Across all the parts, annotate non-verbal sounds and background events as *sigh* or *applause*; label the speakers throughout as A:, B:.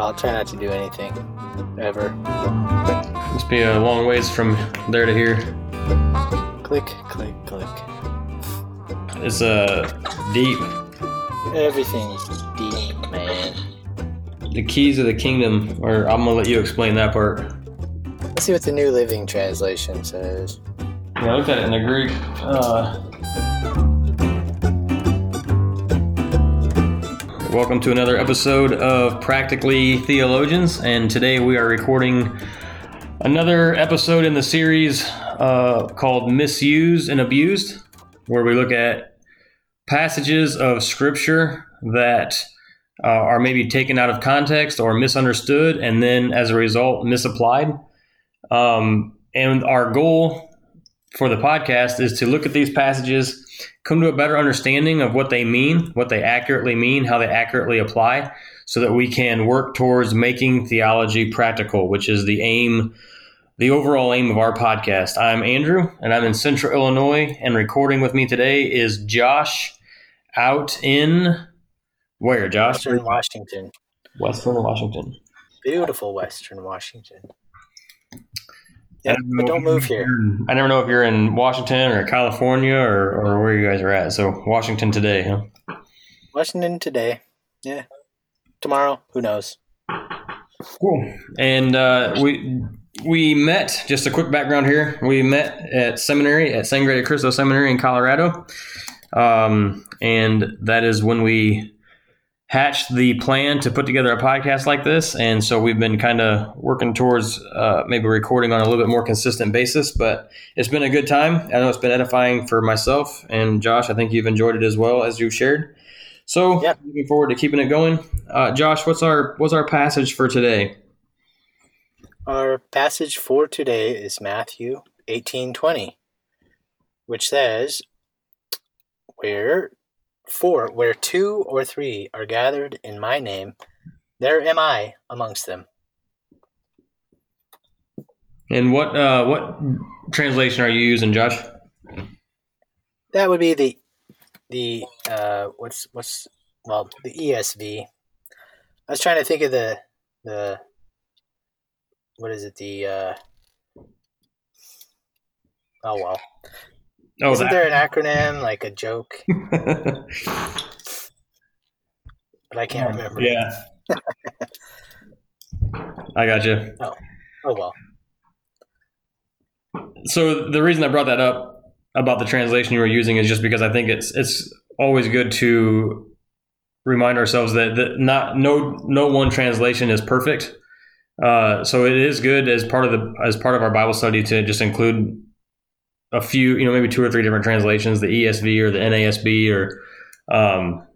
A: I'll try not to do anything ever.
B: Must be a long ways from there to here.
A: Click, click, click.
B: It's uh deep.
A: Everything's deep, man.
B: The keys of the kingdom, or I'm gonna let you explain that part.
A: Let's see what the New Living Translation says.
B: Yeah, I looked at it in the Greek. Uh, welcome to another episode of Practically Theologians, and today we are recording another episode in the series uh, called Misused and Abused, where we look at passages of Scripture that uh, are maybe taken out of context or misunderstood, and then as a result, misapplied. Um, and our goal for the podcast is to look at these passages, come to a better understanding of what they mean, what they accurately mean, how they accurately apply, so that we can work towards making theology practical, which is the aim, the overall aim of our podcast. I'm Andrew, and I'm in Central Illinois, and recording with me today is Josh out in where, Josh?
A: Western Washington.
B: Western Washington.
A: Beautiful Western Washington.
B: I
A: Yeah,
B: don't
A: but don't move here.
B: I never know if you're in Washington or California or, or where you guys are at. So Washington today, huh?
A: Washington today. Yeah. Tomorrow, who knows?
B: Cool. And uh, we we met. Just a quick background here. We met at seminary at Sangre de Cristo Seminary in Colorado, um, and that is when we hatched the plan to put together a podcast like this. And so we've been kind of working towards uh, maybe recording on a little bit more consistent basis. But it's been a good time. I know it's been edifying for myself and Josh. I think you've enjoyed it as well as you shared. So looking forward to keeping it going. Uh, Josh, what's our what's our passage for today?
A: Our passage for today is Matthew 18:20, which says, "Where four, where two or three are gathered in my name, there am I amongst them."
B: And what uh, what translation are you using, Josh?
A: That would be the the uh, what's what's well the ESV. I was trying to think of the the what is it the uh, oh well
B: Oh,
A: isn't
B: that.
A: there an acronym like a joke *laughs* but I can't remember.
B: yeah. I got you.
A: Oh oh well.
B: So the reason I brought that up about the translation you were using is just because I think it's it's always good to remind ourselves that, that not no no one translation is perfect. Uh, so it is good as part of the as part of our Bible study to just include a few, you know, maybe two or three different translations, the ESV or the NASB or um,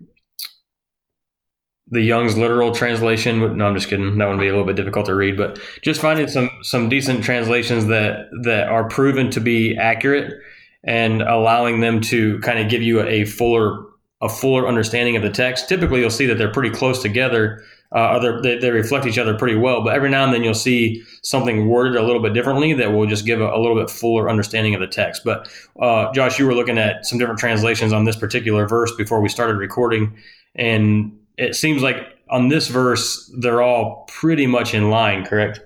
B: the Young's literal translation. No, I'm just kidding. That would be a little bit difficult to read, but just finding some some decent translations that that are proven to be accurate and allowing them to kind of give you a fuller a fuller understanding of the text. Typically, you'll see that they're pretty close together. Uh, other they, they reflect each other pretty well, but every now and then you'll see something worded a little bit differently that will just give a, a little bit fuller understanding of the text. But uh, Josh, you were looking at some different translations on this particular verse before we started recording, and it seems like on this verse they're all pretty much in line, correct?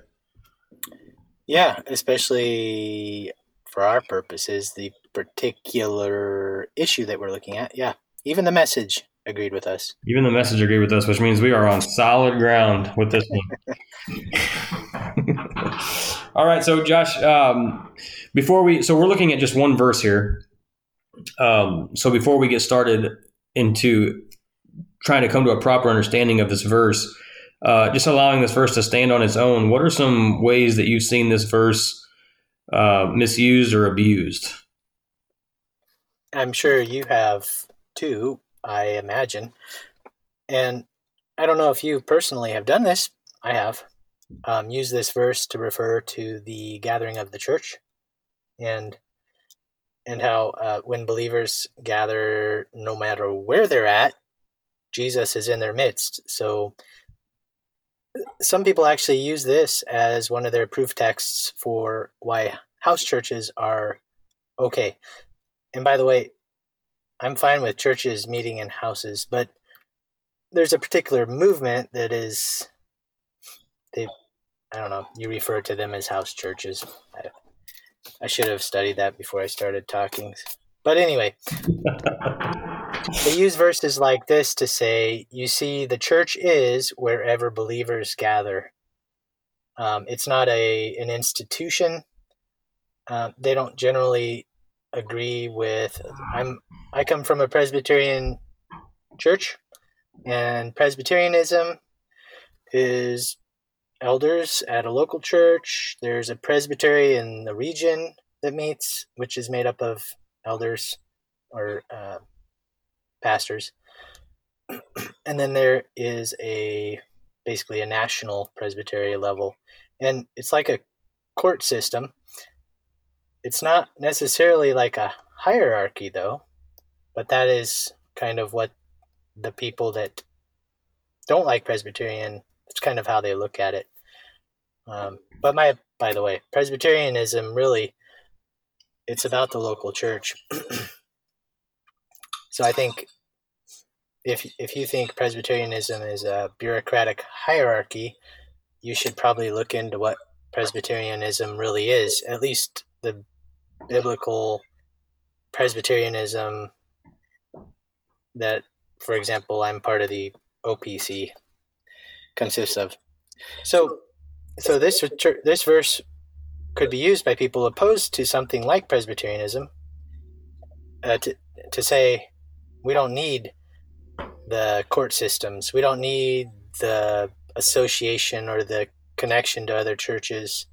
A: Yeah, especially for our purposes, the particular issue that we're looking at. Yeah, even the message agreed with us.
B: Even the message agreed with us, which means we are on solid ground with this one. *laughs* All right, so Josh, um, before we, so we're looking at just one verse here. Um, so before we get started into trying to come to a proper understanding of this verse, uh, just allowing this verse to stand on its own, what are some ways that you've seen this verse uh, misused or abused?
A: I'm sure you have too, I imagine. And I don't know if you personally have done this. I have. Um, used this verse to refer to the gathering of the church and and how uh, when believers gather, no matter where they're at, Jesus is in their midst. So some people actually use this as one of their proof texts for why house churches are okay. And by the way, I'm fine with churches meeting in houses, but there's a particular movement that is they, I don't know. You refer to them as house churches. I, I should have studied that before I started talking. But anyway, *laughs* they use verses like this to say, "You see, the church is wherever believers gather." Um, it's not a an institution. Uh, they don't generally agree with. I'm I come from a Presbyterian church, and Presbyterianism is elders at a local church. There's a presbytery in the region that meets, which is made up of elders or uh, pastors. *clears throat* and then there is a basically a national presbytery level. And it's like a court system. It's not necessarily like a hierarchy, though, but that is kind of what the people that don't like Presbyterian, it's kind of how they look at it. Um, but my, by the way, Presbyterianism really, it's about the local church. *clears throat* so I think if if you think Presbyterianism is a bureaucratic hierarchy, you should probably look into what Presbyterianism really is. At least the biblical Presbyterianism that, for example, I'm part of the OPC consists of. So, so this this verse could be used by people opposed to something like Presbyterianism uh, to to say we don't need the court systems. We don't need the association or the connection to other churches.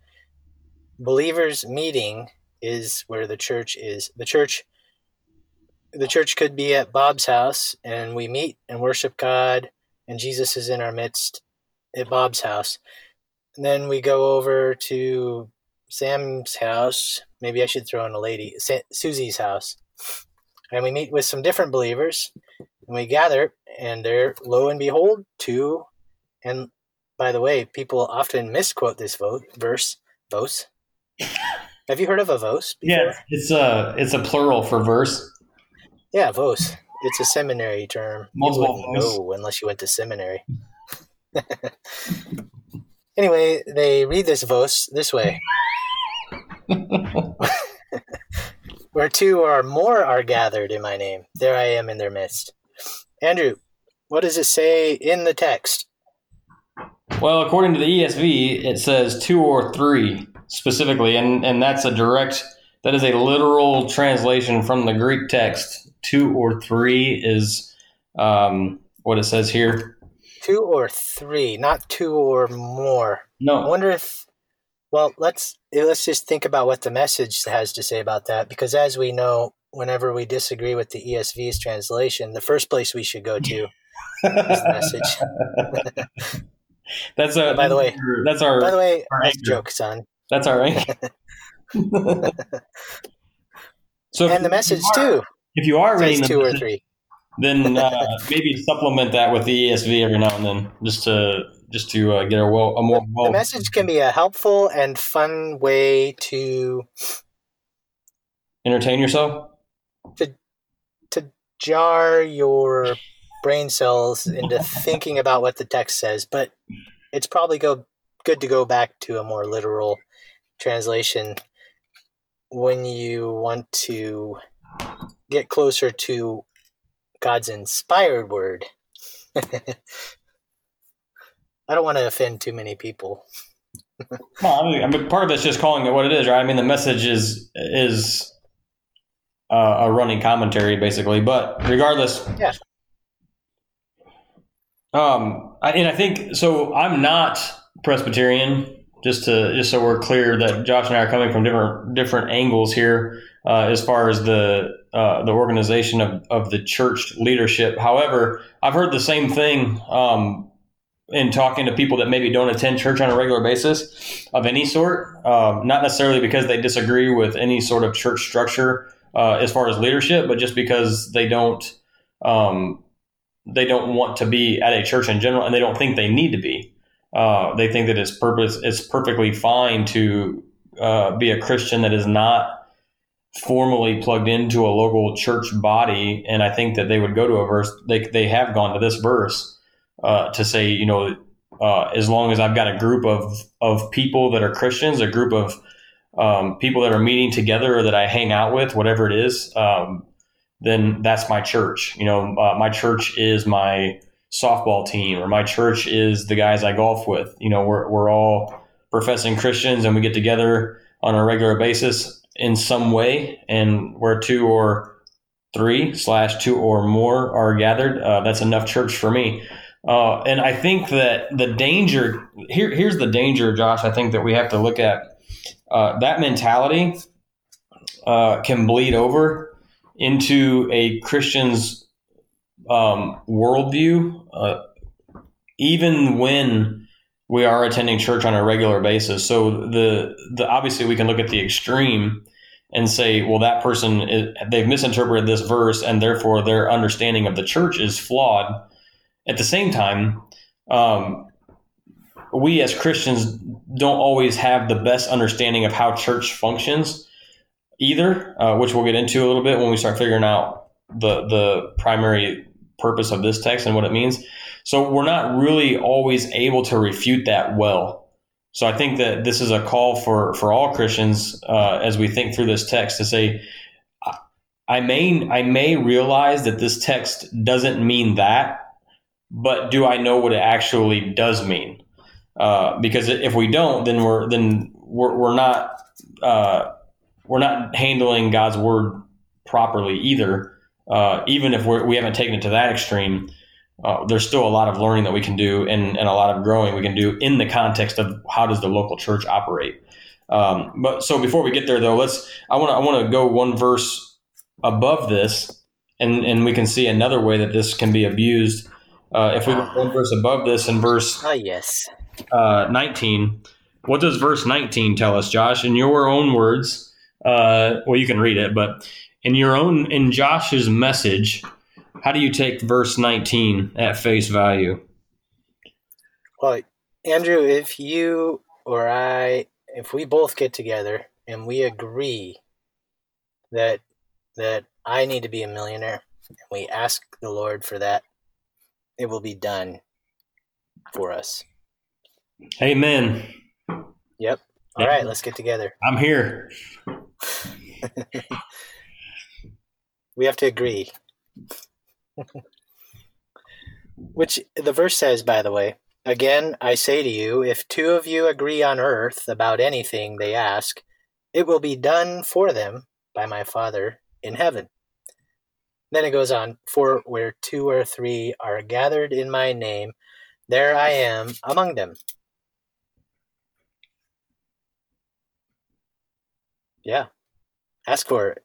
A: Believers meeting is where the church is. The church the church could be at Bob's house and we meet and worship God and Jesus is in our midst at Bob's house. And then we go over to Sam's house. Maybe I should throw in a lady, Susie's house. And we meet with some different believers and we gather and there, lo and behold, two. And by the way, people often misquote this vote, verse, vos. *laughs* Have you heard of a vos?
B: Before? Yeah, it's a it's a plural for verse.
A: Yeah, vos. It's a seminary term. Multiple you wouldn't know unless you went to seminary. *laughs* anyway, they read this vos this way. *laughs* Where two or more are gathered in my name, there I am in their midst. Andrew, what does it say in the text?
B: Well, according to the ESV, it says two or three specifically, and, and that's a direct, that is a literal translation from the Greek text. Two or three is um, what it says here.
A: Two or three, not two or more.
B: No.
A: I wonder if, well, let's let's just think about what the message has to say about that, because as we know, whenever we disagree with the ESV's translation, the first place we should go to is the
B: message. *laughs* that's a.
A: by the way,
B: that's our.
A: By the way, our joke, son.
B: That's all right. *laughs*
A: so, and the message are, too.
B: If you are reading
A: two message, or three,
B: then uh, *laughs* maybe supplement that with the ESV every now and then, just to just to uh, get a well a more. Well-
A: the message can be a helpful and fun way to
B: entertain yourself
A: to to jar your brain cells into *laughs* thinking about what the text says, but it's probably go good to go back to a more literal translation when you want to get closer to God's inspired word. *laughs* I don't want to offend too many people. *laughs*
B: well, I mean, part of it's just calling it what it is, right? I mean, the message is is uh, a running commentary, basically. But regardless,
A: yeah.
B: Um, I, and I think so. I'm not Presbyterian. Just to just so we're clear that Josh and I are coming from different different angles here uh, as far as the uh, the organization of, of the church leadership. However, I've heard the same thing um, in talking to people that maybe don't attend church on a regular basis of any sort. Um, not necessarily because they disagree with any sort of church structure uh, as far as leadership, but just because they don't um, they don't want to be at a church in general, and they don't think they need to be. Uh, they think that it's purpose it's perfectly fine to uh, be a Christian that is not formally plugged into a local church body. And I think that they would go to a verse. They they have gone to this verse uh, to say, you know, uh, as long as I've got a group of of people that are Christians, a group of um, people that are meeting together or that I hang out with, whatever it is, um, then that's my church. You know, uh, my church is my softball team, or my church is the guys I golf with. You know, we're we're all professing Christians, and we get together on a regular basis in some way, and where two or three slash two or more are gathered, uh, that's enough church for me. Uh, and I think that the danger here here's the danger, Josh. I think that we have to look at uh, that mentality uh, can bleed over into a Christian's um, worldview, uh, even when we are attending church on a regular basis. So the the obviously we can look at the extreme and say, well, that person is, they've misinterpreted this verse, and therefore their understanding of the church is flawed. At the same time, um, we as Christians don't always have the best understanding of how church functions either, uh, which we'll get into a little bit when we start figuring out the the primary purpose of this text and what it means. So we're not really always able to refute that well. So I think that this is a call for for all Christians uh, as we think through this text to say, I may I may realize that this text doesn't mean that, but do I know what it actually does mean? Uh, because if we don't, then we're then we're, we're not uh, we're not handling God's word properly either. Uh, even if we're, we haven't taken it to that extreme, uh, there's still a lot of learning that we can do and, and a lot of growing we can do in the context of how does the local church operate. Um, but so before we get there, though, let's I want to I want to go one verse above this, and and we can see another way that this can be abused. Uh, if we go one verse above this in verse
A: Ah, yes.
B: uh, 19. What does verse 19 tell us, Josh? In your own words, uh, well, you can read it, but in your own, in Josh's message, how do you take verse 19 at face value?
A: Well, Andrew, if you or I, if we both get together and we agree that that I need to be a millionaire, and we ask the Lord for that, it will be done for us.
B: Amen.
A: Yep. All right, let's get together.
B: I'm here. *laughs*
A: We have to agree. Which the verse says, by the way, again, I say to you, if two of you agree on earth about anything they ask, it will be done for them by my Father in heaven. Then it goes on, for where two or three are gathered in my name, there I am among them. Yeah. Ask for it.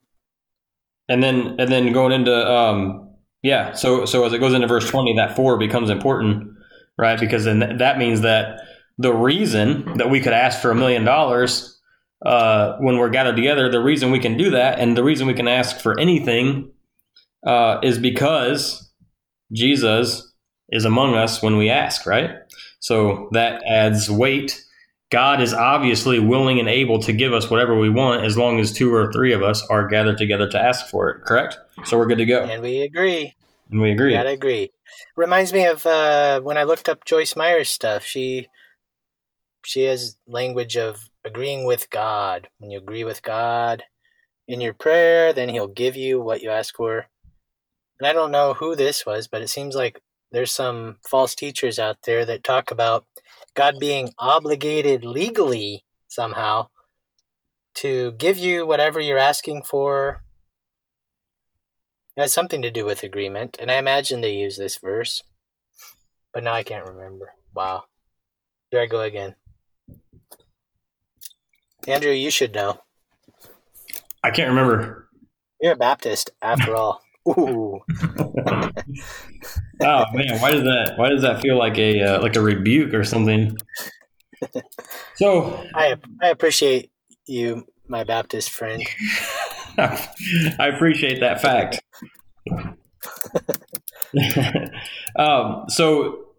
B: And then, and then going into, um, yeah. So, so as it goes into verse 20, that four becomes important, right? Because then that means that the reason that we could ask for a million dollars uh, when we're gathered together, the reason we can do that and the reason we can ask for anything uh, is because Jesus is among us when we ask, right? So that adds weight. God is obviously willing and able to give us whatever we want as long as two or three of us are gathered together to ask for it, correct? So we're good to go.
A: And we agree.
B: And we agree.
A: Gotta agree. Reminds me of uh, when I looked up Joyce Meyer's stuff. She she has language of agreeing with God. When you agree with God in your prayer, then He'll give you what you ask for. And I don't know who this was, but it seems like there's some false teachers out there that talk about God being obligated legally somehow to give you whatever you're asking for. It has something to do with agreement, and I imagine they use this verse, but now I can't remember. Wow. Here I go again. Andrew, you should know.
B: I can't remember.
A: You're a Baptist, after *laughs* all. Ooh.
B: oh man, why does that? Why does that feel like a uh, like a rebuke or something? So
A: I I appreciate you, my Baptist friend. *laughs*
B: I appreciate that fact. *laughs* um, so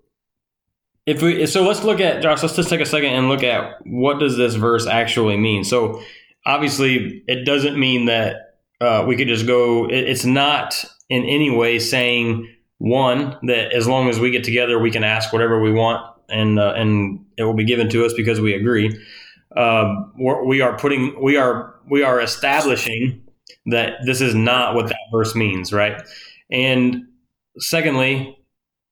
B: if we so let's look at Josh. Let's just take a second and look at what does this verse actually mean. So obviously, it doesn't mean that uh, we could just go. It, it's not in any way saying one that as long as we get together, we can ask whatever we want and uh, and it will be given to us because we agree. We're, we are putting we are we are establishing that this is not what that verse means, right? And secondly,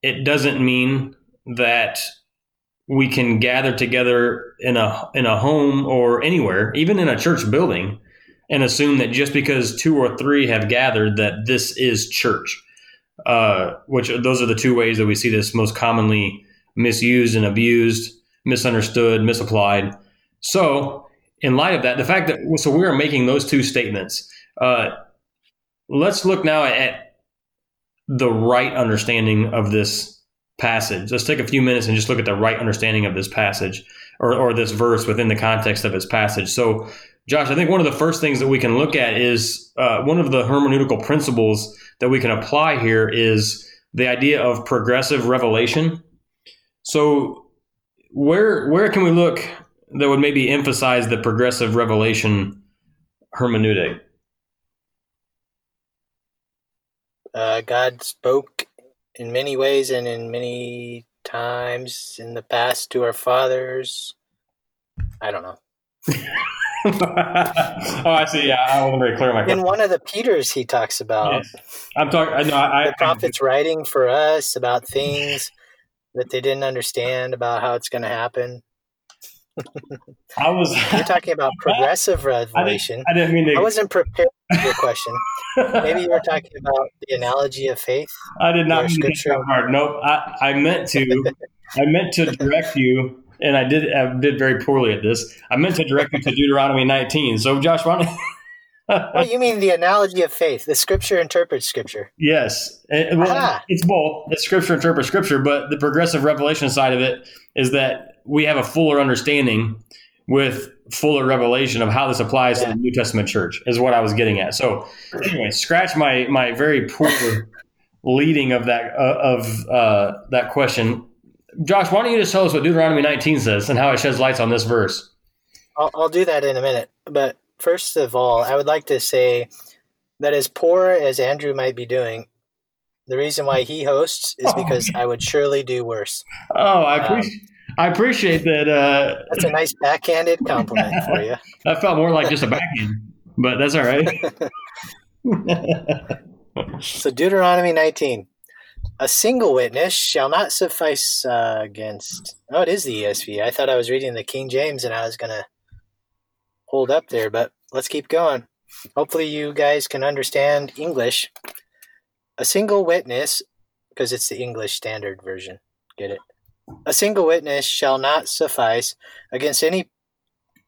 B: it doesn't mean that we can gather together in a in a home or anywhere, even in a church building, and assume that just because two or three have gathered that this is church. Uh, which those are the two ways that we see this most commonly misused and abused, misunderstood, misapplied. So, in light of that, the fact that so we are making those two statements. Uh, let's look now at the right understanding of this passage. Let's take a few minutes and just look at the right understanding of this passage or, or this verse within the context of its passage. So, Josh, I think one of the first things that we can look at is uh, one of the hermeneutical principles that we can apply here is the idea of progressive revelation. So, where where can we look that would maybe emphasize the progressive revelation hermeneutic?
A: Uh, God spoke in many ways and in many times in the past to our fathers. I don't know. *laughs*
B: oh, I see. Yeah, I wasn't very clear. My
A: in one of the Peters, he talks about.
B: Yes. I'm talking. Know. I,
A: the prophets I, writing for us about things that they didn't understand about how it's going to happen.
B: I was. *laughs*
A: You're talking about *laughs* progressive revelation.
B: I didn't, I didn't mean to.
A: I wasn't prepared for your question. Maybe you were talking about the analogy of faith.
B: I did not mean scripture. to hard. Nope. I, I meant to. I meant to direct you, and I did. I did very poorly at this. I meant to direct you to Deuteronomy 19. So, Josh, why don't *laughs*
A: well, you mean the analogy of faith? The scripture interprets scripture.
B: Yes, well, it's both. The scripture interprets scripture, but the progressive revelation side of it is that we have a fuller understanding with fuller revelation of how this applies yeah. to the New Testament church. Is what I was getting at. So, anyway, scratch my my very poor *laughs* leading of that uh, of uh, that question. Josh, why don't you just tell us what Deuteronomy 19 says and how it sheds lights on this verse?
A: I'll, I'll do that in a minute, but first of all, I would like to say that as poor as Andrew might be doing, the reason why he hosts is oh, because I would surely do worse.
B: Oh, I appreciate. Um, I appreciate that. Uh,
A: that's a nice backhanded compliment for you. *laughs*
B: that felt more like just a backhand, but that's all right. *laughs* *laughs*
A: so Deuteronomy 19. A single witness shall not suffice uh, against. Oh, it is the ESV. I thought I was reading the King James and I was going to hold up there, but let's keep going. Hopefully, you guys can understand English. A single witness, because it's the English Standard Version. Get it? A single witness shall not suffice against any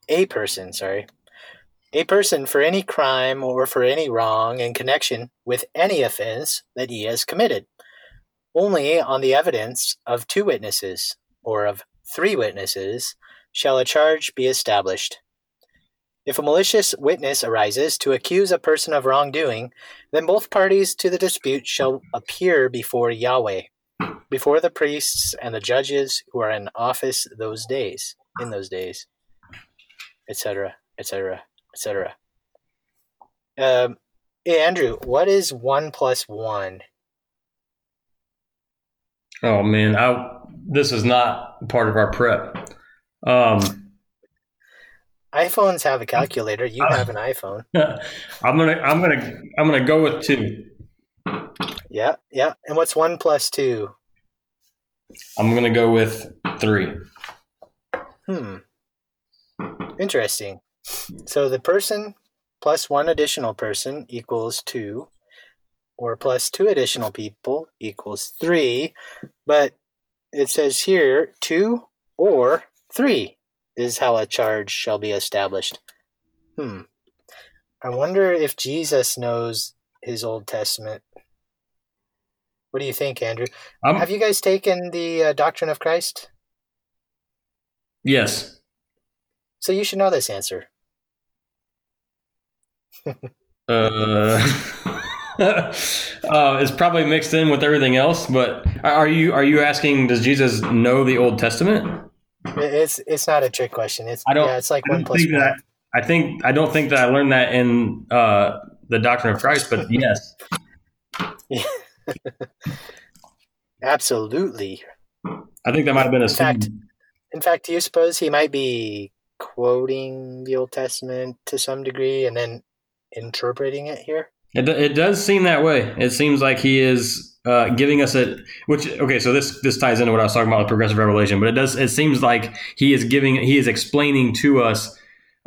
A: a person, sorry, a person for any crime or for any wrong in connection with any offense that he has committed, only on the evidence of two witnesses or of three witnesses shall a charge be established. If a malicious witness arises to accuse a person of wrongdoing, then both parties to the dispute shall appear before Yahweh, before the priests and the judges who are in office those days, in those days, etc., etc., etc. Andrew, what is one plus one?
B: Oh man, I, this is not part of our prep. Um,
A: iPhones have a calculator. You have an iPhone. *laughs*
B: I'm gonna I'm gonna I'm gonna go with two.
A: Yeah, yeah. And what's one plus two?
B: I'm gonna go with three.
A: Hmm. Interesting. So the person plus one additional person equals two, or plus two additional people equals three. But it says here two or three is how a charge shall be established. Hmm. I wonder if Jesus knows his Old Testament. What do you think, Andrew? Um, Have you guys taken the uh, Doctrine of Christ?
B: Yes.
A: So you should know this answer. *laughs*
B: uh, *laughs* *laughs* uh, it's probably mixed in with everything else. But are you are you asking? Does Jesus know the Old Testament?
A: It's it's not a trick question. It's I don't. Yeah, it's like one plus one.
B: That, I think I don't think that I learned that in uh, the Doctrine of Christ, but yes. *laughs*
A: Absolutely.
B: I think that might have been a
A: fact, in fact, do you suppose he might be quoting the Old Testament to some degree and then interpreting it here?
B: It, it does seem that way. It seems like he is uh, giving us a which okay. So this this ties into what I was talking about with progressive revelation, but it does it seems like he is giving he is explaining to us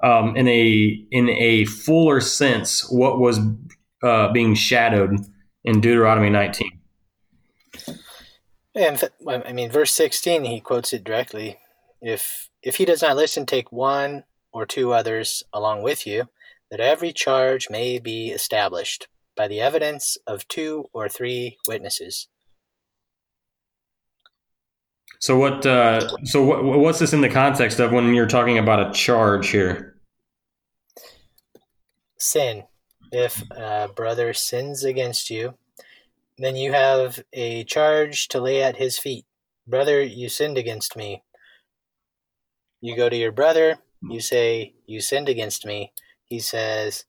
B: um, in a in a fuller sense what was uh, being shadowed in Deuteronomy 19.
A: And I mean, verse 16, he quotes it directly. If if he does not listen, take one or two others along with you, that every charge may be established by the evidence of two or three witnesses.
B: So what? Uh, so what, what's this in the context of when you're talking about a charge here?
A: Sin. If a brother sins against you, then you have a charge to lay at his feet. Brother, you sinned against me. You go to your brother, you say, You sinned against me. He says,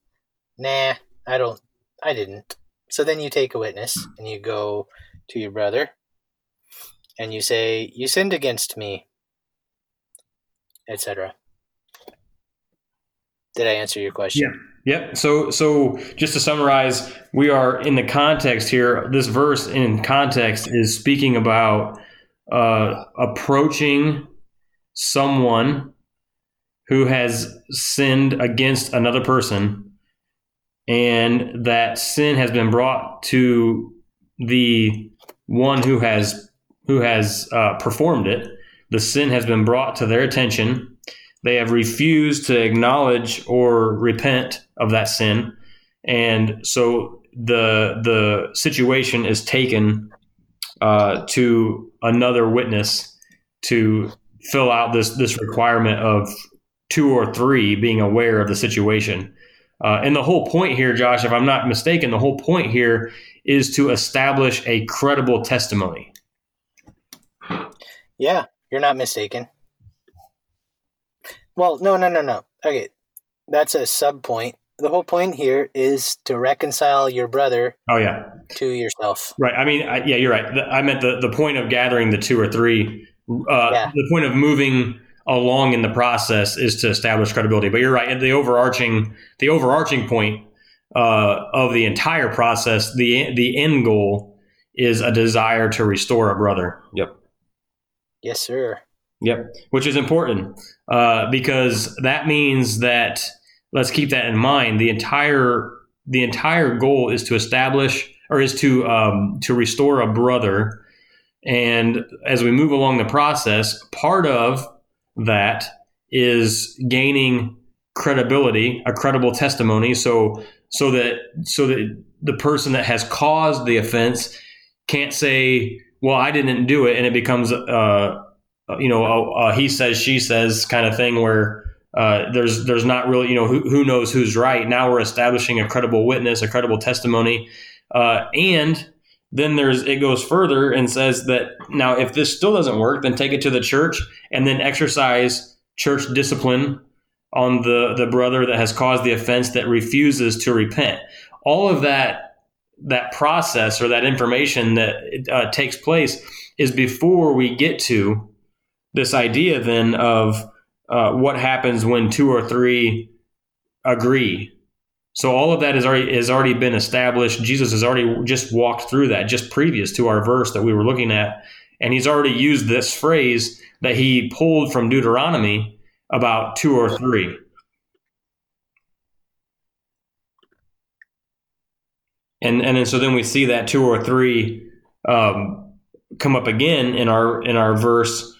A: Nah, I don't, I didn't. So then you take a witness and you go to your brother and you say, You sinned against me, etc. Did I answer your question?
B: Yeah. Yep. So, so just to summarize, we are in the context here. This verse in context is speaking about uh, approaching someone who has sinned against another person, and that sin has been brought to the one who has who has uh, performed it. The sin has been brought to their attention they have refused to acknowledge or repent of that sin. And so the the situation is taken uh, to another witness to fill out this this requirement of two or three being aware of the situation. Uh, and the whole point here, Josh, if I'm not mistaken, the whole point here is to establish a credible testimony.
A: Yeah, you're not mistaken. Well, no, no, no, no. Okay, that's a sub point. The whole point here is to reconcile your brother.
B: Oh yeah.
A: To yourself.
B: Right. I mean, I, yeah, you're right. I meant the the point of gathering the two or three. Uh, yeah. The point of moving along in the process is to establish credibility. But you're right. And the overarching the overarching point uh, of the entire process, the the end goal is a desire to restore a brother. Yep.
A: Yes, sir.
B: Yep, which is important uh, because that means that let's keep that in mind. The entire the entire goal is to establish or is to um, to restore a brother, and as we move along the process, part of that is gaining credibility, a credible testimony, so so that so that the person that has caused the offense can't say, "Well, I didn't do it," and it becomes uh, uh, you know, a, a he says, she says kind of thing where uh, there's there's not really, you know, who, who knows who's right. Now we're establishing a credible witness, a credible testimony, uh, and then there's it goes further and says that now if this still doesn't work, then take it to the church and then exercise church discipline on the the brother that has caused the offense that refuses to repent. All of that that process or that information that uh, takes place is before we get to this idea then of uh, what happens when two or three agree. So all of that has already has already been established. Jesus has already just walked through that just previous to our verse that we were looking at, and he's already used this phrase that he pulled from Deuteronomy about two or three. And and then, so then we see that two or three um, come up again in our in our verse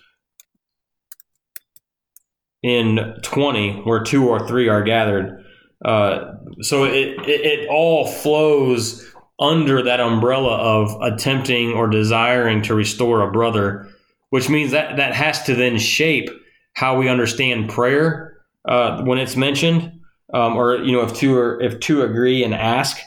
B: in 20 where two or three are gathered. Uh, so it, it, it all flows under that umbrella of attempting or desiring to restore a brother, which means that that has to then shape how we understand prayer uh, when it's mentioned, um, or you know if two are, if two agree and ask,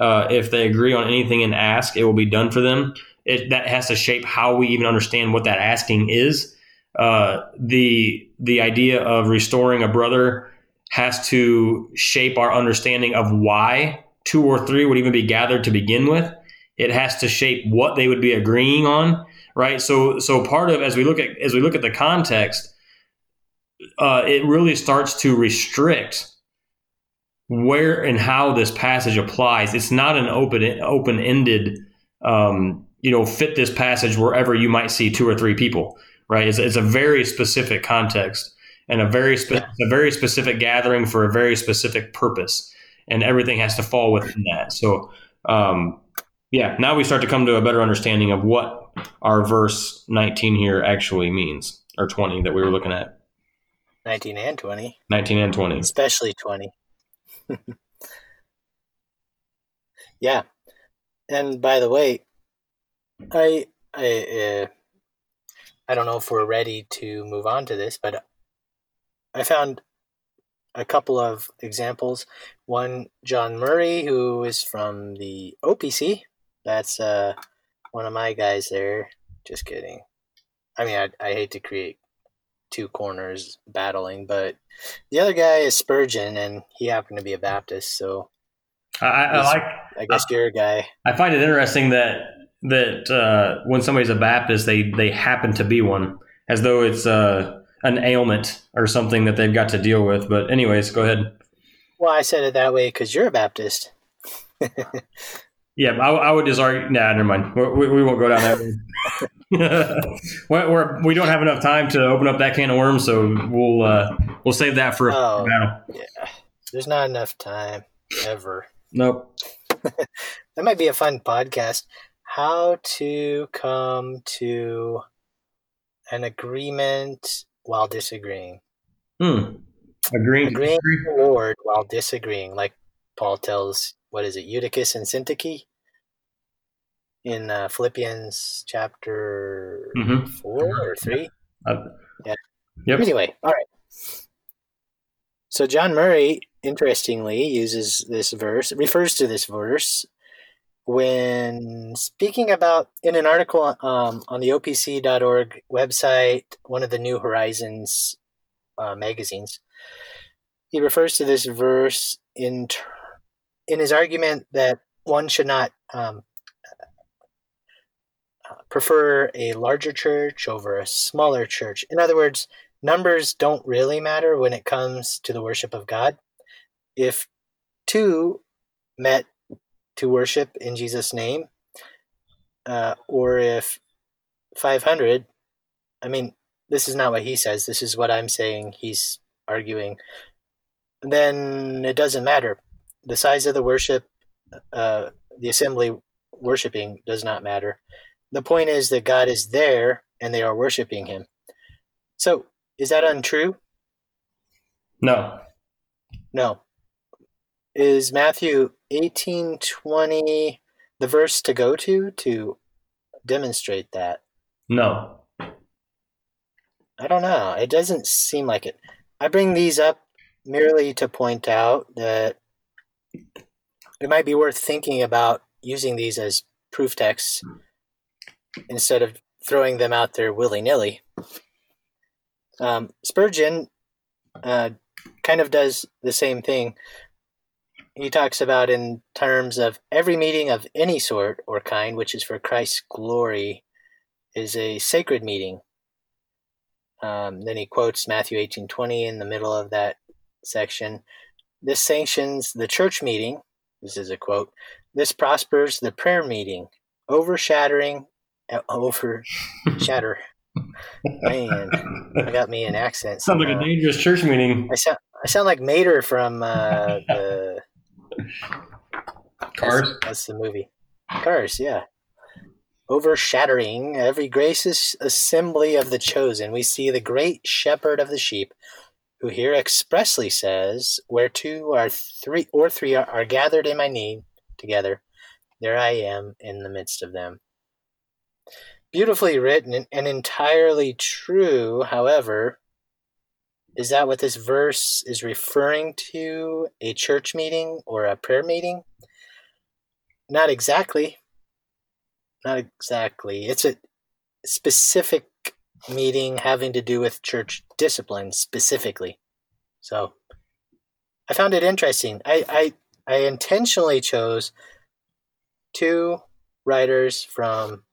B: uh, if they agree on anything and ask, it will be done for them. It, that has to shape how we even understand what that asking is. Uh, the the idea of restoring a brother has to shape our understanding of why two or three would even be gathered to begin with. It has to shape what they would be agreeing on, right? So so part of as we look at as we look at the context, uh, it really starts to restrict where and how this passage applies. It's not an open open ended. Um, you know, fit this passage wherever you might see two or three people. Right? It's, it's a very specific context and a very spe- a very specific gathering for a very specific purpose, and everything has to fall within that. So. Um, yeah, now we start to come to a better understanding of what our verse 19 here actually means, or 20 that we were looking at.
A: 19 and 20.
B: 19 and 20.
A: Especially 20. *laughs* yeah. And by the way, I I uh, I don't know if we're ready to move on to this, but I found a couple of examples. One, John Murray, who is from the OPC, that's uh, one of my guys there. Just kidding. I mean, I, I hate to create two corners battling, but the other guy is Spurgeon, and he happened to be a Baptist, so
B: I, I like.
A: I guess you're a guy.
B: I find it interesting that that uh, when somebody's a Baptist, they they happen to be one, as though it's uh, an ailment or something that they've got to deal with. But anyways, go ahead.
A: Well, I said it that way because you're a Baptist. *laughs*
B: Yeah, I, I, would just argue. Nah, never mind. We, we won't go down that. *laughs* *laughs* we're, we're, we do not have enough time to open up that can of worms, so we'll uh, we'll save that for
A: oh,
B: a battle.
A: Yeah, there's not enough time ever.
B: Nope.
A: that might be a fun podcast. How to come to an agreement while disagreeing.
B: Hmm. Agreeing.
A: Agreeing with the Lord while disagreeing, like Paul tells what is it, Eutychus and Syntyche in uh, Philippians chapter mm-hmm. four or three. Uh, yeah. Yep. Anyway, all right. So John Murray, interestingly, uses this verse, refers to this verse when speaking about in an article um, on the opc.org website, one of the New Horizons uh, magazines. He refers to this verse in in his argument that one should not um, prefer a larger church over a smaller church. In other words, numbers don't really matter when it comes to the worship of God. If two met to worship in Jesus' name, uh, or if 500, I mean, this is not what he says, this is what I'm saying he's arguing, then it doesn't matter the size of the worship, uh, the assembly worshiping does not matter. The point is that God is there and they are worshiping Him. So, is that untrue?
B: No.
A: No. Is Matthew eighteen twenty the verse to go to to demonstrate that?
B: No.
A: I don't know. It doesn't seem like it. I bring these up merely to point out that it might be worth thinking about using these as proof texts instead of throwing them out there willy nilly. Um, Spurgeon uh, kind of does the same thing. He talks about in terms of every meeting of any sort or kind, which is for Christ's glory, is a sacred meeting. Um, then he quotes Matthew eighteen twenty in the middle of that section. This sanctions the church meeting. This is a quote. This prospers the prayer meeting, overshadowing, uh, over shatter. *laughs* Man, I got me an accent.
B: Sounds like a dangerous church meeting.
A: I sound, I sound like Mater from uh, the
B: Cars.
A: That's, that's the movie. Cars, yeah. Overshadowing every gracious assembly of the chosen, we see the great shepherd of the sheep who here expressly says, Where two or three or three are, are gathered in my name together, there I am in the midst of them. Beautifully written and entirely true, however, is that what this verse is referring to? A church meeting or a prayer meeting? Not exactly. Not exactly. It's a specific meeting having to do with church discipline specifically. So I found it interesting. I, I, I intentionally chose two writers from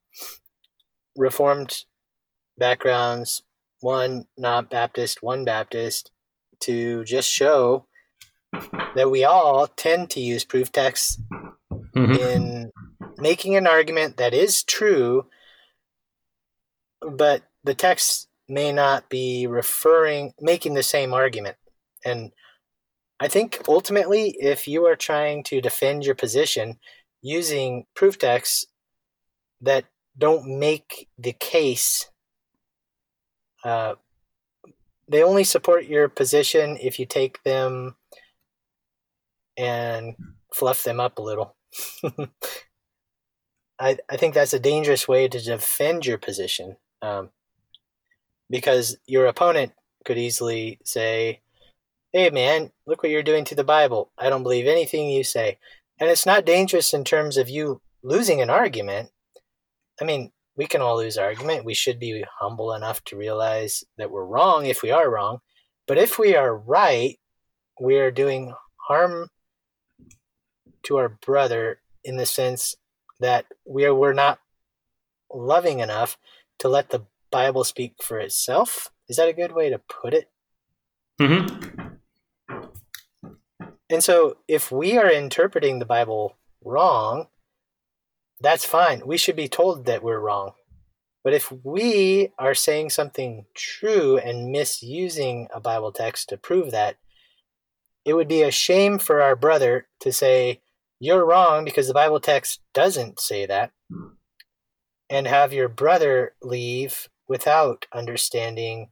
A: Reformed backgrounds, one not Baptist, one Baptist, to just show that we all tend to use proof texts mm-hmm. in making an argument that is true, but the text may not be referring, making the same argument. And I think ultimately, if you are trying to defend your position using proof texts that don't make the case, uh, they only support your position if you take them and fluff them up a little. *laughs* I, I think that's a dangerous way to defend your position um, because your opponent could easily say, Hey, man, look what you're doing to the Bible. I don't believe anything you say. And it's not dangerous in terms of you losing an argument. I mean, we can all lose argument. We should be humble enough to realize that we're wrong if we are wrong. But if we are right, we are doing harm to our brother in the sense that we are we're not loving enough to let the Bible speak for itself. Is that a good way to put it? Mm-hmm. And so, if we are interpreting the Bible wrong, that's fine. We should be told that we're wrong. But if we are saying something true and misusing a Bible text to prove that, it would be a shame for our brother to say, You're wrong because the Bible text doesn't say that, and have your brother leave without understanding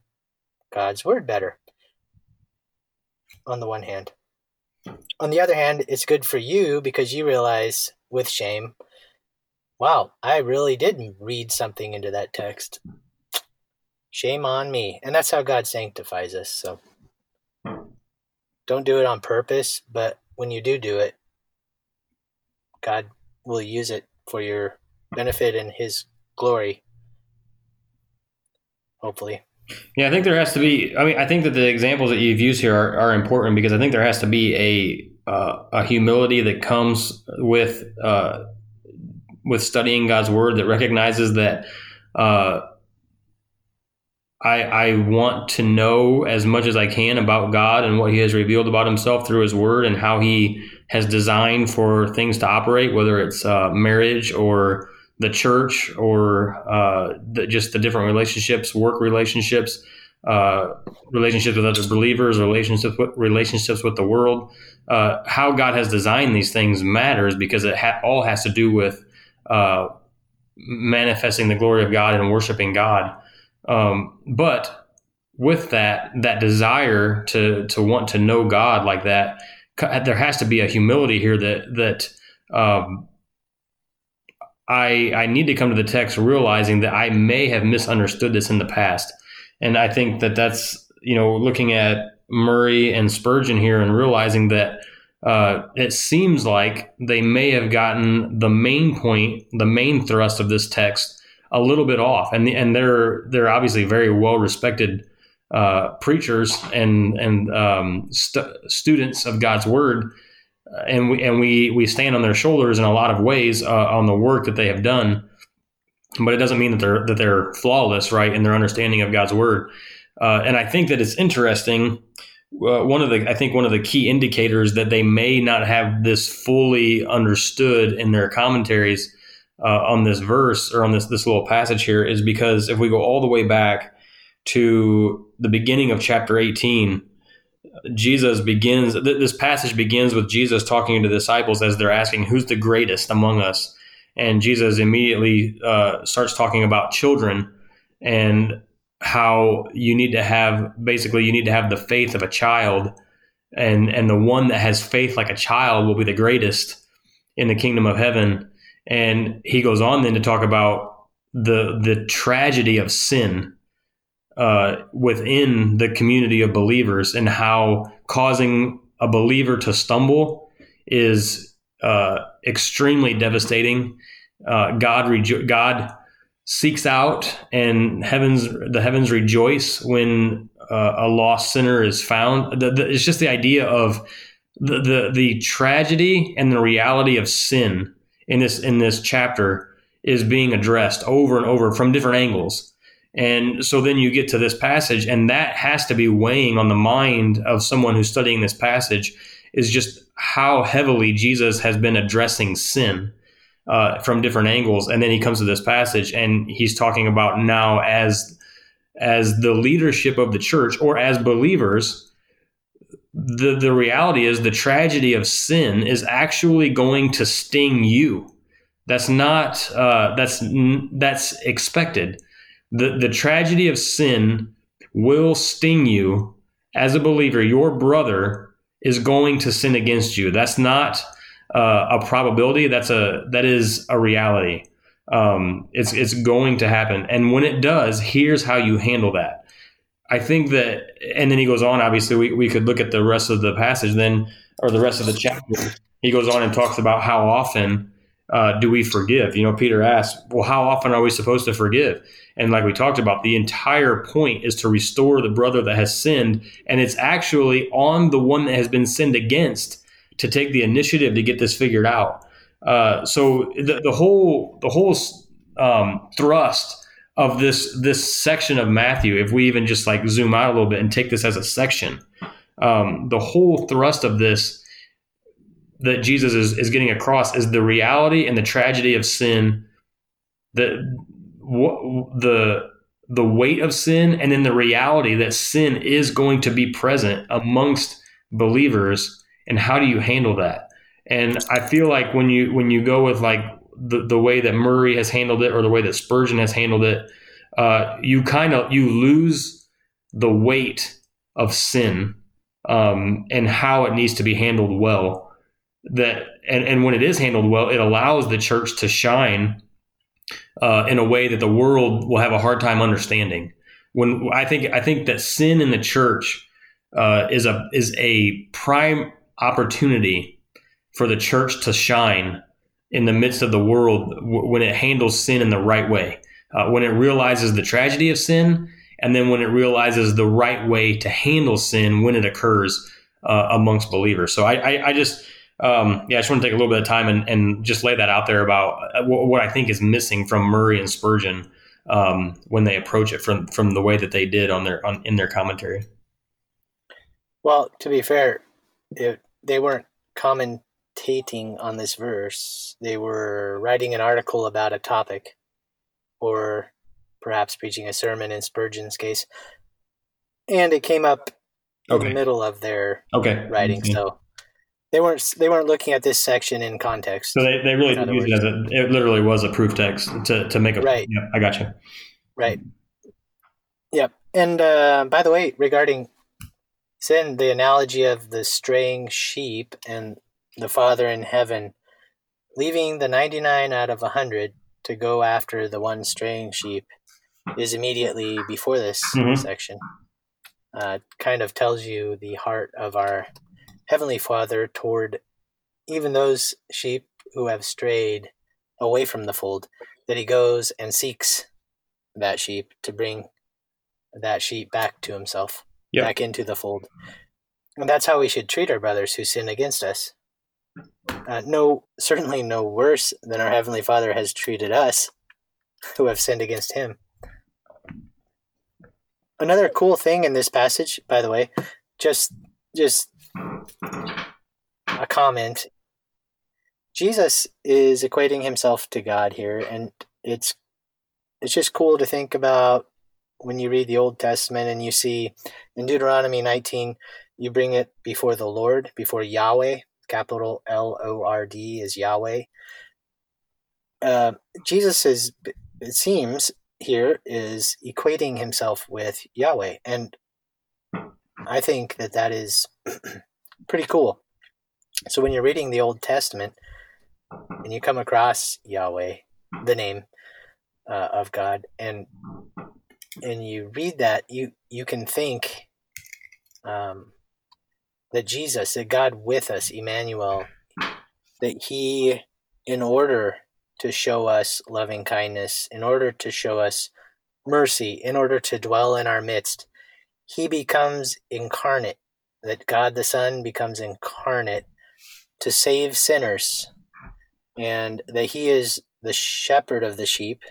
A: God's word better, on the one hand. On the other hand, it's good for you because you realize with shame, wow, I really did read something into that text. Shame on me. And that's how God sanctifies us. So don't do it on purpose, but when you do do it, God will use it for your benefit and his glory. Hopefully.
B: Yeah, I think there has to be. I mean, I think that the examples that you've used here are, are important because I think there has to be a uh, a humility that comes with uh, with studying God's word that recognizes that uh, I I want to know as much as I can about God and what He has revealed about Himself through His word and how He has designed for things to operate, whether it's uh, marriage or the church or uh, the, just the different relationships, work relationships, uh, relationships with other believers, relationships with relationships with the world. Uh, how God has designed these things matters because it ha- all has to do with uh, manifesting the glory of God and worshiping God. Um, but with that, that desire to to want to know God like that, there has to be a humility here that that um, I I need to come to the text realizing that I may have misunderstood this in the past, and I think that that's you know looking at Murray and Spurgeon here and realizing that uh, it seems like they may have gotten the main point, the main thrust of this text a little bit off, and the, and they're they're obviously very well respected uh, preachers and and um, st- students of God's word and we and we we stand on their shoulders in a lot of ways uh, on the work that they have done. But it doesn't mean that they're that they're flawless, right, in their understanding of God's word. Uh, and I think that it's interesting. Uh, one of the I think one of the key indicators that they may not have this fully understood in their commentaries uh, on this verse or on this this little passage here is because if we go all the way back to the beginning of chapter 18 Jesus begins, this passage begins with Jesus talking to the disciples as they're asking, Who's the greatest among us? And Jesus immediately uh, starts talking about children and how you need to have basically you need to have the faith of a child and and the one that has faith like a child will be the greatest in the kingdom of heaven and he goes on then to talk about the the tragedy of sin uh, within the community of believers and how causing a believer to stumble is uh, extremely devastating. Uh, God, rejo- God seeks out, and heavens the heavens rejoice when uh, a lost sinner is found. The, the, it's just the idea of the, the the tragedy and the reality of sin in this in this chapter is being addressed over and over from different angles. And so then you get to this passage, and that has to be weighing on the mind of someone who's studying this passage is just how heavily Jesus has been addressing sin uh, from different angles. And then he comes to this passage, and he's talking about now as as the leadership of the church or as believers. The, the reality is the tragedy of sin is actually going to sting you. That's not uh, that's that's expected the, the tragedy of sin will sting you as a believer. Your brother is going to sin against you. That's not uh, a probability. That's a that is a reality. Um, it's it's going to happen, and when it does, here's how you handle that. I think that, and then he goes on. Obviously, we, we could look at the rest of the passage then, or the rest of the chapter. He goes on and talks about how often uh, do we forgive? You know, Peter asks, well, how often are we supposed to forgive? And like we talked about, the entire point is to restore the brother that has sinned. And it's actually on the one that has been sinned against to take the initiative to get this figured out. Uh, so the, the whole the whole um, thrust of this this section of Matthew, if we even just like zoom out a little bit and take this as a section, um, the whole thrust of this that Jesus is, is getting across is the reality and the tragedy of sin, the the the weight of sin, and then the reality that sin is going to be present amongst believers, and how do you handle that? And I feel like when you when you go with like the, the way that Murray has handled it or the way that Spurgeon has handled it, uh, you kind of you lose the weight of sin um, and how it needs to be handled well that and, and when it is handled well, it allows the church to shine uh, in a way that the world will have a hard time understanding. When I think I think that sin in the church uh, is a is a prime opportunity for the church to shine in the midst of the world when it handles sin in the right way, uh, when it realizes the tragedy of sin, and then when it realizes the right way to handle sin when it occurs uh, amongst believers. So I, I, I just um, yeah, I just want to take a little bit of time and, and just lay that out there about uh, what, I think is missing from Murray and Spurgeon um, when they approach it from from the way that they did on their on, in their commentary.
A: Well, to be fair, it, they weren't commentating on this verse; they were writing an article about a topic, or perhaps preaching a sermon in Spurgeon's case, and it came up okay. in the middle of their
B: okay.
A: writing. So they weren't they weren't looking at this section in context.
B: So they, they really did use it as a it literally was a proof text to, to make a
A: right.
B: Yep, I got you.
A: Right. Yep. And uh, by the way, regarding sin, the analogy of the straying sheep and the Father in heaven leaving the ninety nine out of a hundred to go after the one straying sheep is immediately before this mm-hmm. section. Uh, kind of tells you the heart of our Heavenly Father toward even those sheep who have strayed away from the fold, that he goes and seeks that sheep to bring that sheep back to himself, yep. back into the fold. And that's how we should treat our brothers who sin against us. Uh, no, certainly no worse than our Heavenly Father has treated us who have sinned against him. Another cool thing in this passage, by the way, just just a comment. Jesus is equating himself to God here, and it's it's just cool to think about when you read the Old Testament and you see in Deuteronomy 19, you bring it before the Lord, before Yahweh, capital L O R D is Yahweh. Uh, Jesus is, it seems, here is equating himself with Yahweh, and I think that that is *clears throat* pretty cool. So when you're reading the Old Testament and you come across Yahweh, the name uh, of God, and and you read that, you you can think um, that Jesus, that God with us, Emmanuel, that He, in order to show us loving kindness, in order to show us mercy, in order to dwell in our midst, He becomes incarnate that God the Son becomes incarnate to save sinners, and that He is the shepherd of the sheep,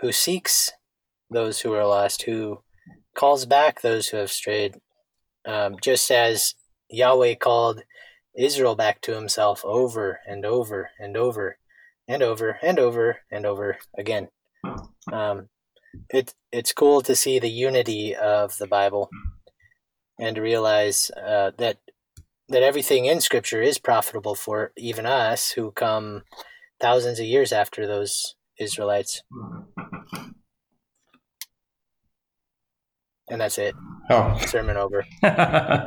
A: who seeks those who are lost, who calls back those who have strayed, um, just as Yahweh called Israel back to himself over and over and over and over and over and over again. Um, it, it's cool to see the unity of the Bible and to realize uh, that that everything in Scripture is profitable for even us who come thousands of years after those Israelites. And that's it.
B: Oh,
A: Sermon over. *laughs*
B: no,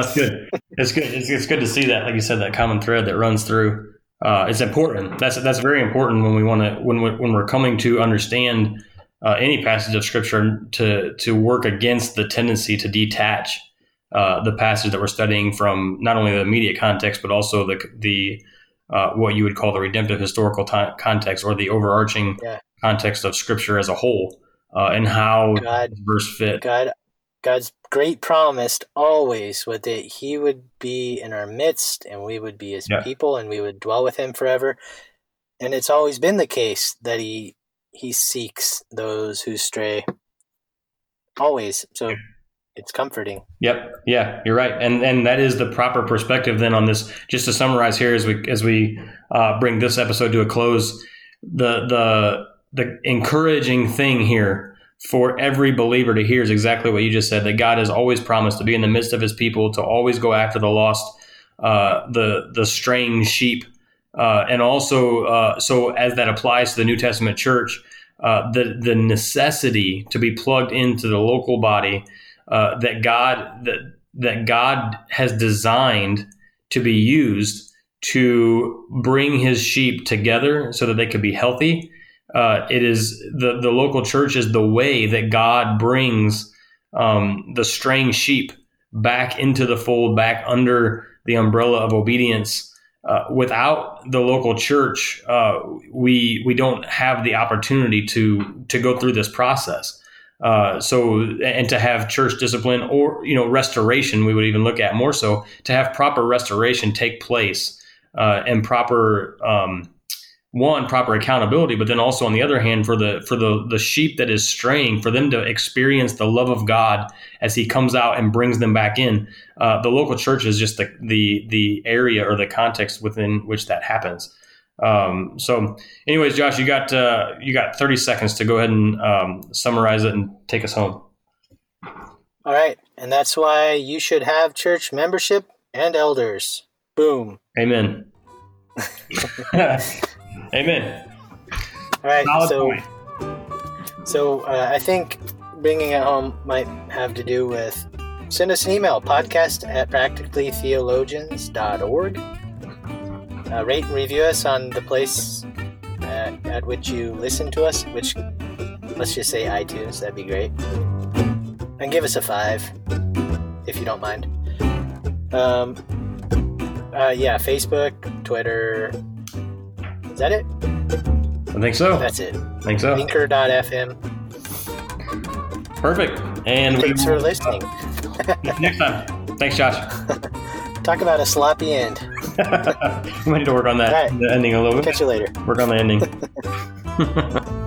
B: it's good. It's good. It's, it's good to see that, like you said, that common thread that runs through. Uh, it's important. That's that's very important when we want to when we, when we're coming to understand uh, any passage of scripture to to work against the tendency to detach uh, the passage that we're studying from not only the immediate context but also the the uh, what you would call the redemptive historical t- context or the overarching
A: Yeah.
B: context of scripture as a whole uh, and how
A: God,
B: verse fit.
A: God, God's great promised always was that He would be in our midst, and we would be His
B: Yeah.
A: people, and we would dwell with Him forever. And it's always been the case that He He seeks those who stray. Always, so it's comforting.
B: Yep. Yeah, you're right, and and that is the proper perspective then on this. Just to summarize here, as we as we uh, bring this episode to a close, the the the encouraging thing here for every believer to hear is exactly what you just said. That God has always promised to be in the midst of His people, to always go after the lost, uh, the the straying sheep, uh, and also uh, so as that applies to the New Testament church, uh, the the necessity to be plugged into the local body uh, that God that that God has designed to be used to bring His sheep together so that they could be healthy. Uh, it is the the local church is the way that God brings um, the straying sheep back into the fold, back under the umbrella of obedience. Uh, without the local church, uh, we we don't have the opportunity to to go through this process. Uh, so and to have church discipline or you know restoration, we would even look at more so to have proper restoration take place uh, and proper um, one proper accountability, but then also on the other hand for the for the the sheep that is straying, for them to experience the love of God as He comes out and brings them back in. Uh, the local church is just the the the area or the context within which that happens. Um, so, anyways, Josh, you got uh, you got thirty seconds to go ahead and um, summarize it and take us home.
A: All right, and that's why you should have church membership and elders. Boom.
B: Amen. *laughs* *laughs* Amen.
A: All right,
B: Solid
A: so
B: point.
A: so uh, I think bringing it home might have to do with send us an email podcast at practicallytheologians.org. Uh, rate and review us on the place at, at which you listen to us, which let's just say iTunes. That'd be great. And give us a five if you don't mind. Um, uh, yeah, Facebook, Twitter. Is that it?
B: I think so.
A: That's it.
B: I think so.
A: Anchor.fm.
B: Perfect. And we
A: Thanks for listening.
B: next time. Thanks, Josh. *laughs*
A: Talk about a sloppy end. *laughs*
B: we need to work on that
A: right.
B: the ending a little bit.
A: Catch you later.
B: Work on the ending. *laughs*